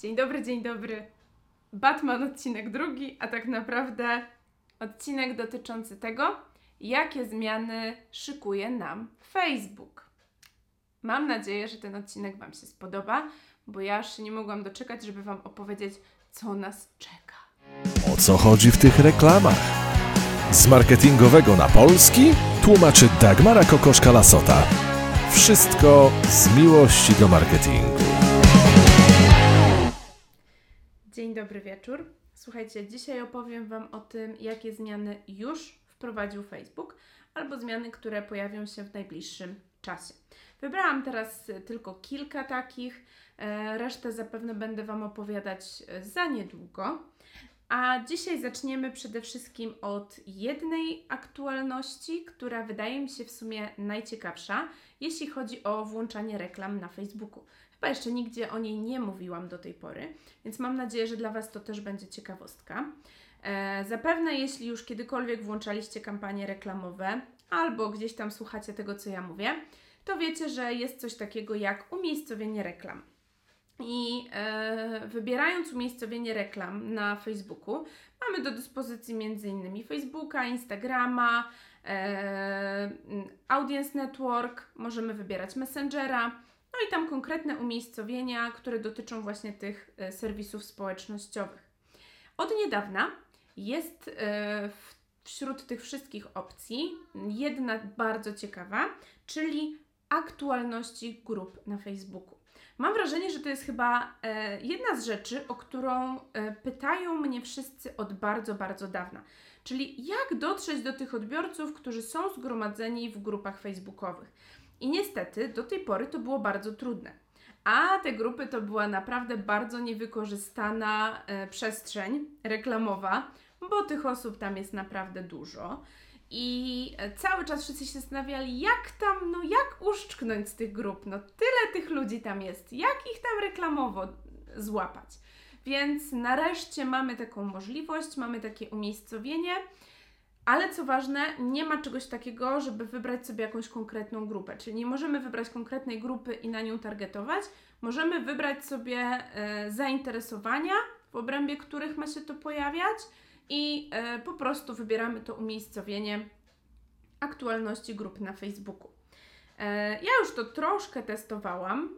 Dzień dobry, dzień dobry. Batman odcinek drugi, a tak naprawdę odcinek dotyczący tego, jakie zmiany szykuje nam Facebook. Mam nadzieję, że ten odcinek Wam się spodoba, bo ja już nie mogłam doczekać, żeby Wam opowiedzieć, co nas czeka. O co chodzi w tych reklamach? Z marketingowego na polski tłumaczy Dagmara Kokoszka-Lasota. Wszystko z miłości do marketingu. Dzień dobry wieczór. Słuchajcie, dzisiaj opowiem Wam o tym, jakie zmiany już wprowadził Facebook, albo zmiany, które pojawią się w najbliższym czasie. Wybrałam teraz tylko kilka takich, e, resztę zapewne będę Wam opowiadać e, za niedługo. A dzisiaj zaczniemy przede wszystkim od jednej aktualności, która wydaje mi się w sumie najciekawsza, jeśli chodzi o włączanie reklam na Facebooku. Chyba jeszcze nigdzie o niej nie mówiłam do tej pory, więc mam nadzieję, że dla Was to też będzie ciekawostka. E, zapewne, jeśli już kiedykolwiek włączaliście kampanie reklamowe albo gdzieś tam słuchacie tego, co ja mówię, to wiecie, że jest coś takiego jak umiejscowienie reklam. I e, wybierając umiejscowienie reklam na Facebooku, mamy do dyspozycji m.in. Facebooka, Instagrama, e, Audience Network, możemy wybierać Messengera, no i tam konkretne umiejscowienia, które dotyczą właśnie tych e, serwisów społecznościowych. Od niedawna jest e, wśród tych wszystkich opcji jedna bardzo ciekawa, czyli aktualności grup na Facebooku. Mam wrażenie, że to jest chyba e, jedna z rzeczy, o którą pytają mnie wszyscy od bardzo, bardzo dawna. Czyli jak dotrzeć do tych odbiorców, którzy są zgromadzeni w grupach facebookowych. I niestety do tej pory to było bardzo trudne. A te grupy to była naprawdę bardzo niewykorzystana e, przestrzeń reklamowa, bo tych osób tam jest naprawdę dużo. I e, cały czas wszyscy się zastanawiali, jak tam, no jak uszczknąć z tych grup, no tyle tych ludzi tam jest, jak ich tam reklamowo złapać. Więc nareszcie mamy taką możliwość, mamy takie umiejscowienie, ale co ważne, nie ma czegoś takiego, żeby wybrać sobie jakąś konkretną grupę. Czyli nie możemy wybrać konkretnej grupy i na nią targetować. Możemy wybrać sobie e, zainteresowania, w obrębie których ma się to pojawiać i e, po prostu wybieramy to umiejscowienie aktualności grup na Facebooku. E, ja już to troszkę testowałam.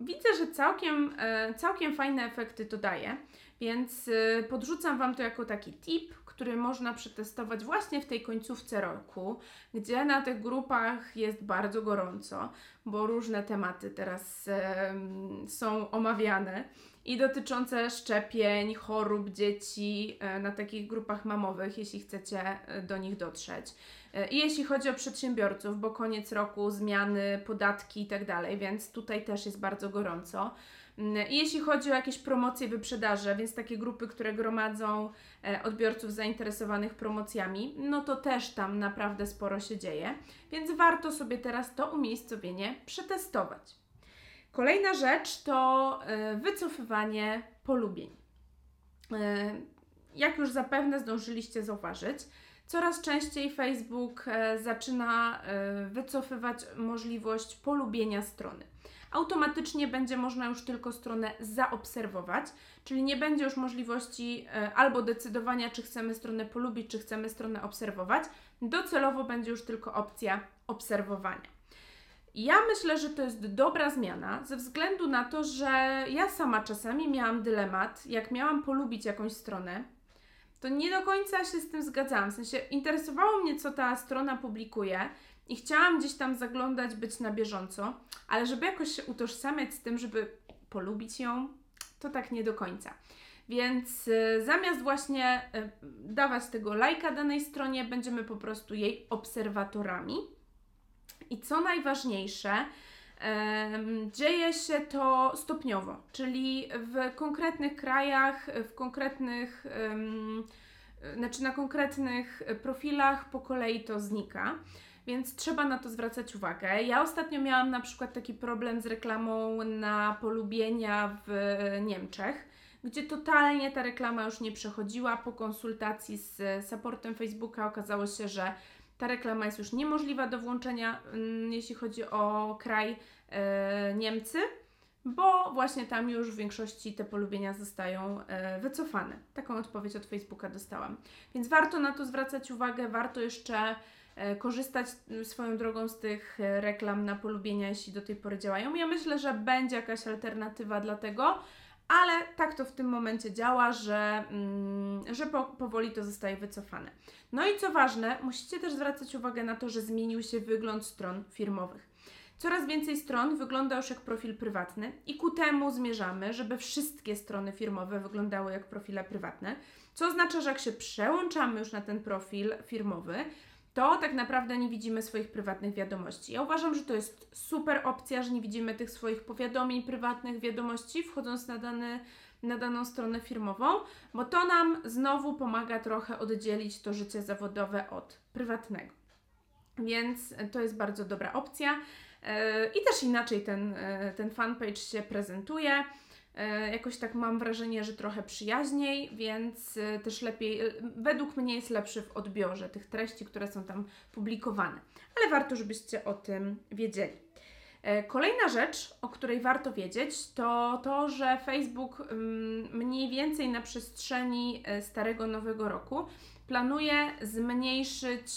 Widzę, że całkiem, e, całkiem fajne efekty to daje, więc e, podrzucam Wam to jako taki tip, który można przetestować właśnie w tej końcówce roku, gdzie na tych grupach jest bardzo gorąco, bo różne tematy teraz są omawiane i dotyczące szczepień, chorób dzieci e, na takich grupach mamowych, jeśli chcecie e, do nich dotrzeć. E, I jeśli chodzi o przedsiębiorców, bo koniec roku, zmiany, podatki i tak dalej, więc tutaj też jest bardzo gorąco. Mm, I jeśli chodzi o jakieś promocje, wyprzedaże, więc takie grupy, które gromadzą odbiorców zainteresowanych promocjami, no to też tam naprawdę sporo się dzieje, więc warto sobie teraz to umiejscowienie przetestować. Kolejna rzecz to e, wycofywanie polubień. E, jak już zapewne zdążyliście zauważyć, coraz częściej Facebook e, zaczyna wycofywać możliwość polubienia strony. Automatycznie będzie można już tylko stronę zaobserwować, czyli nie będzie już możliwości albo decydowania, czy chcemy stronę polubić, czy chcemy stronę obserwować. Docelowo będzie już tylko opcja obserwowania. Ja myślę, że to jest dobra zmiana, ze względu na to, że ja sama czasami miałam dylemat, jak miałam polubić jakąś stronę, to nie do końca się z tym zgadzałam. W sensie interesowało mnie, co ta strona publikuje i chciałam gdzieś tam zaglądać, być na bieżąco, ale żeby jakoś się utożsamiać z tym, żeby polubić ją, to tak nie do końca. Więc y, zamiast właśnie y, dawać tego lajka danej stronie, będziemy po prostu jej obserwatorami. I co najważniejsze, dzieje się to stopniowo, czyli w konkretnych krajach, w konkretnych, znaczy na konkretnych profilach po kolei to znika. Więc trzeba na to zwracać uwagę. Ja ostatnio miałam na przykład taki problem z reklamą na polubienia w Niemczech, gdzie totalnie ta reklama już nie przechodziła. Po konsultacji z supportem Facebooka okazało się, że ta reklama jest już niemożliwa do włączenia, mm, jeśli chodzi o kraj e, Niemcy. bo właśnie tam już w większości te polubienia zostają e, wycofane. Taką odpowiedź od Facebooka dostałam. Więc warto na to zwracać uwagę, warto jeszcze e, korzystać m, swoją drogą z tych reklam na polubienia, jeśli do tej pory działają. Ja myślę, że będzie jakaś alternatywa dla tego, ale tak to w tym momencie działa, że, mm, że po, powoli to zostaje wycofane. No i co ważne, musicie też zwracać uwagę na to, że zmienił się wygląd stron firmowych. Coraz więcej stron wygląda już jak profil prywatny i ku temu zmierzamy, żeby wszystkie strony firmowe wyglądały jak profile prywatne, co oznacza, że jak się przełączamy już na ten profil firmowy, to tak naprawdę nie widzimy swoich prywatnych wiadomości. Ja uważam, że to jest super opcja, że nie widzimy tych swoich powiadomień, prywatnych wiadomości, wchodząc na, dany, na daną stronę firmową, bo to nam znowu pomaga trochę oddzielić to życie zawodowe od prywatnego. Więc to jest bardzo dobra opcja. E, I też inaczej ten, e, ten fanpage się prezentuje. E, jakoś tak mam wrażenie, że trochę przyjaźniej, więc też lepiej, według mnie jest lepszy w odbiorze tych treści, które są tam publikowane. Ale warto, żebyście o tym wiedzieli. Kolejna rzecz, o której warto wiedzieć, to to, że Facebook mm, mniej więcej na przestrzeni starego nowego roku planuje zmniejszyć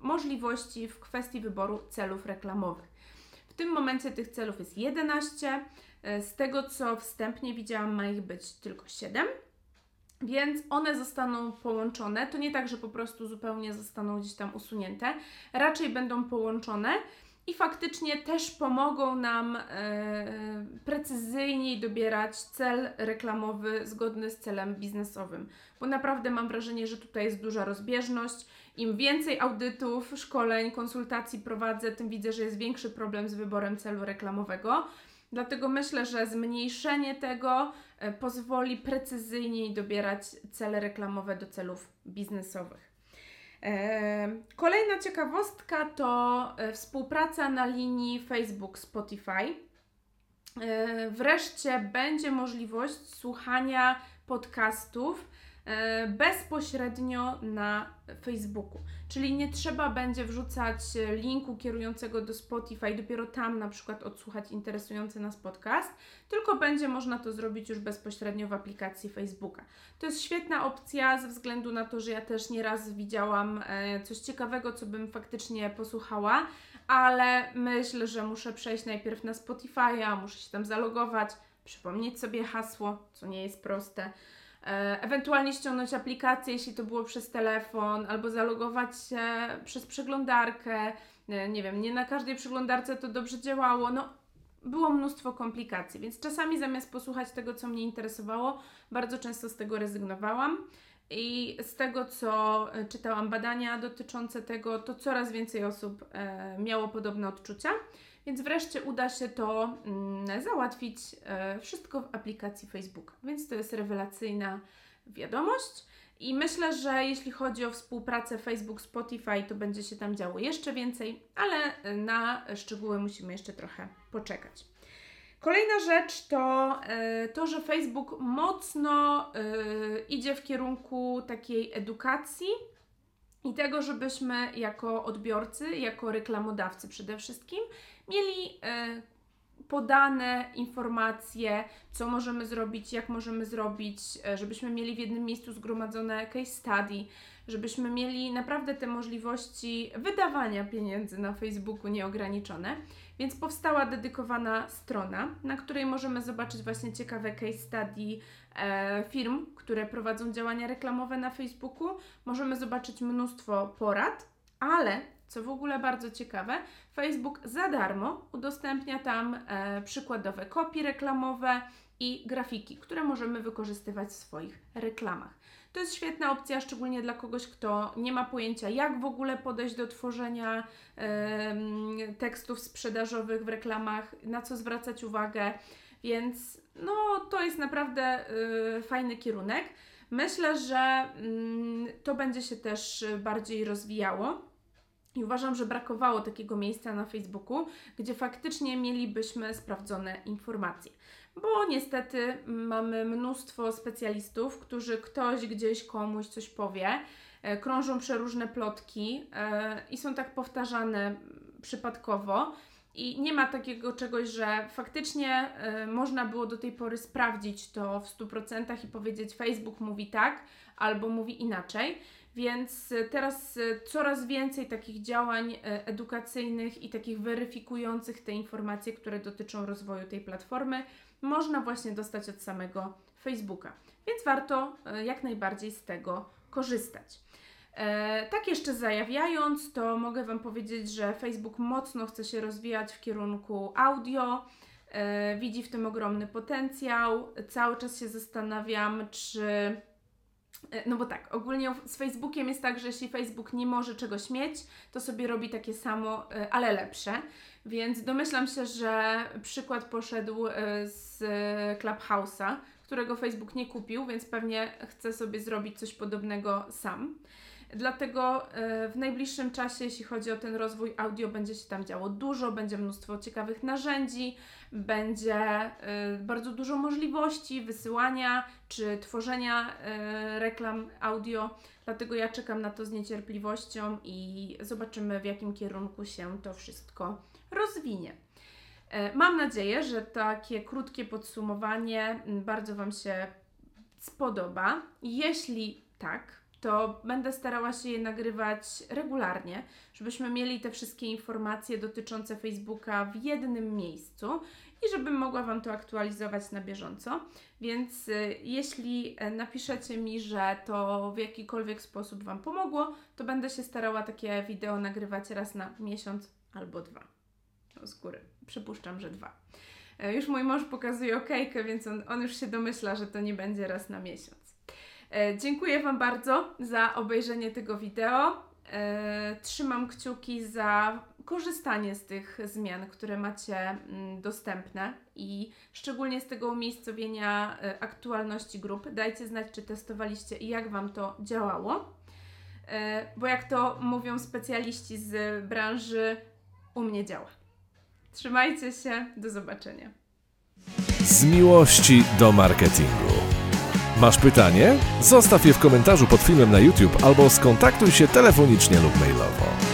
możliwości w kwestii wyboru celów reklamowych. W tym momencie tych celów jest 11. E, z tego co wstępnie widziałam, ma ich być tylko 7. Więc one zostaną połączone. To nie tak, że po prostu zupełnie zostaną gdzieś tam usunięte. Raczej będą połączone i faktycznie też pomogą nam e, precyzyjniej dobierać cel reklamowy zgodny z celem biznesowym. Bo naprawdę mam wrażenie, że tutaj jest duża rozbieżność. Im więcej audytów, szkoleń, konsultacji prowadzę, tym widzę, że jest większy problem z wyborem celu reklamowego. Dlatego myślę, że zmniejszenie tego e, pozwoli precyzyjniej dobierać cele reklamowe do celów biznesowych. Kolejna ciekawostka to e, współpraca na linii Facebook-Spotify. E, wreszcie będzie możliwość słuchania podcastów E, bezpośrednio na Facebooku. Czyli nie trzeba będzie wrzucać linku kierującego do Spotify, dopiero tam na przykład odsłuchać interesujący nas podcast, tylko będzie można to zrobić już bezpośrednio w aplikacji Facebooka. To jest świetna opcja ze względu na to, że ja też nieraz widziałam e, coś ciekawego, co bym faktycznie posłuchała, ale myślę, że muszę przejść najpierw na Spotify'a, muszę się tam zalogować, przypomnieć sobie hasło, co nie jest proste E, ewentualnie ściągnąć aplikację, jeśli to było przez telefon, albo zalogować się przez przeglądarkę. E, nie wiem, nie na każdej przeglądarce to dobrze działało. No, było mnóstwo komplikacji, więc czasami zamiast posłuchać tego, co mnie interesowało, bardzo często z tego rezygnowałam. I z tego, co e, czytałam badania dotyczące tego, to coraz więcej osób e, miało podobne odczucia. Więc wreszcie uda się to mm, załatwić e, wszystko w aplikacji Facebooka. Więc to jest rewelacyjna wiadomość. I myślę, że jeśli chodzi o współpracę Facebook-Spotify, to będzie się tam działo jeszcze więcej, ale na szczegóły musimy jeszcze trochę poczekać. Kolejna rzecz to e, to, że Facebook mocno e, idzie w kierunku takiej edukacji i tego, żebyśmy jako odbiorcy, jako reklamodawcy przede wszystkim, mieli e, podane informacje, co możemy zrobić, jak możemy zrobić, e, żebyśmy mieli w jednym miejscu zgromadzone case study, żebyśmy mieli naprawdę te możliwości wydawania pieniędzy na Facebooku nieograniczone. Więc powstała dedykowana strona, na której możemy zobaczyć właśnie ciekawe case study e, firm, które prowadzą działania reklamowe na Facebooku. Możemy zobaczyć mnóstwo porad, ale co w ogóle bardzo ciekawe, Facebook za darmo udostępnia tam e, przykładowe kopie reklamowe i grafiki, które możemy wykorzystywać w swoich reklamach. To jest świetna opcja, szczególnie dla kogoś, kto nie ma pojęcia, jak w ogóle podejść do tworzenia e, tekstów sprzedażowych w reklamach, na co zwracać uwagę, więc no, to jest naprawdę e, fajny kierunek. Myślę, że y, to będzie się też bardziej rozwijało. I uważam, że brakowało takiego miejsca na Facebooku, gdzie faktycznie mielibyśmy sprawdzone informacje. Bo niestety mamy mnóstwo specjalistów, którzy ktoś gdzieś komuś coś powie, e, krążą przeróżne plotki e, i są tak powtarzane przypadkowo i nie ma takiego czegoś, że faktycznie y, można było do tej pory sprawdzić to w 100% i powiedzieć Facebook mówi tak albo mówi inaczej. Więc y, teraz y, coraz więcej takich działań y, edukacyjnych i takich weryfikujących te informacje, które dotyczą rozwoju tej platformy, można właśnie dostać od samego Facebooka. Więc warto jak najbardziej z tego korzystać. E, tak jeszcze zajawiając, to mogę Wam powiedzieć, że Facebook mocno chce się rozwijać w kierunku audio. E, widzi w tym ogromny potencjał. Cały czas się zastanawiam, czy. E, no bo tak, ogólnie z Facebookiem jest tak, że jeśli Facebook nie może czegoś mieć, to sobie robi takie samo, ale lepsze. Więc domyślam się, że przykład poszedł z Clubhouse'a, którego Facebook nie kupił, więc pewnie chce sobie zrobić coś podobnego sam. Dlatego e, w najbliższym czasie, jeśli chodzi o ten rozwój audio, będzie się tam działo dużo, będzie mnóstwo ciekawych narzędzi, będzie e, bardzo dużo możliwości wysyłania czy tworzenia e, reklam audio. Dlatego ja czekam na to z niecierpliwością i zobaczymy, w jakim kierunku się to wszystko rozwinie. Mam nadzieję, że takie krótkie podsumowanie bardzo Wam się spodoba. Jeśli tak, to będę starała się je nagrywać regularnie, żebyśmy mieli te wszystkie informacje dotyczące Facebooka w jednym miejscu i żebym mogła Wam to aktualizować na bieżąco. Więc y, jeśli e, napiszecie mi, że to w jakikolwiek sposób Wam pomogło, to będę się starała takie wideo nagrywać raz na miesiąc albo dwa. No, z góry. Przypuszczam, że dwa. E, już mój mąż pokazuje okejkę, więc on, on już się domyśla, że to nie będzie raz na miesiąc. E, dziękuję Wam bardzo za obejrzenie tego wideo. E, trzymam kciuki za korzystanie z tych zmian, które macie mm, dostępne i szczególnie z tego umiejscowienia e, aktualności grup. Dajcie znać, czy testowaliście i jak Wam to działało. Bo jak to mówią specjaliści z branży, u mnie działa. Trzymajcie się, do zobaczenia. Z miłości do marketingu. Masz pytanie? Zostaw je w komentarzu pod filmem na YouTube albo skontaktuj się telefonicznie lub mailowo.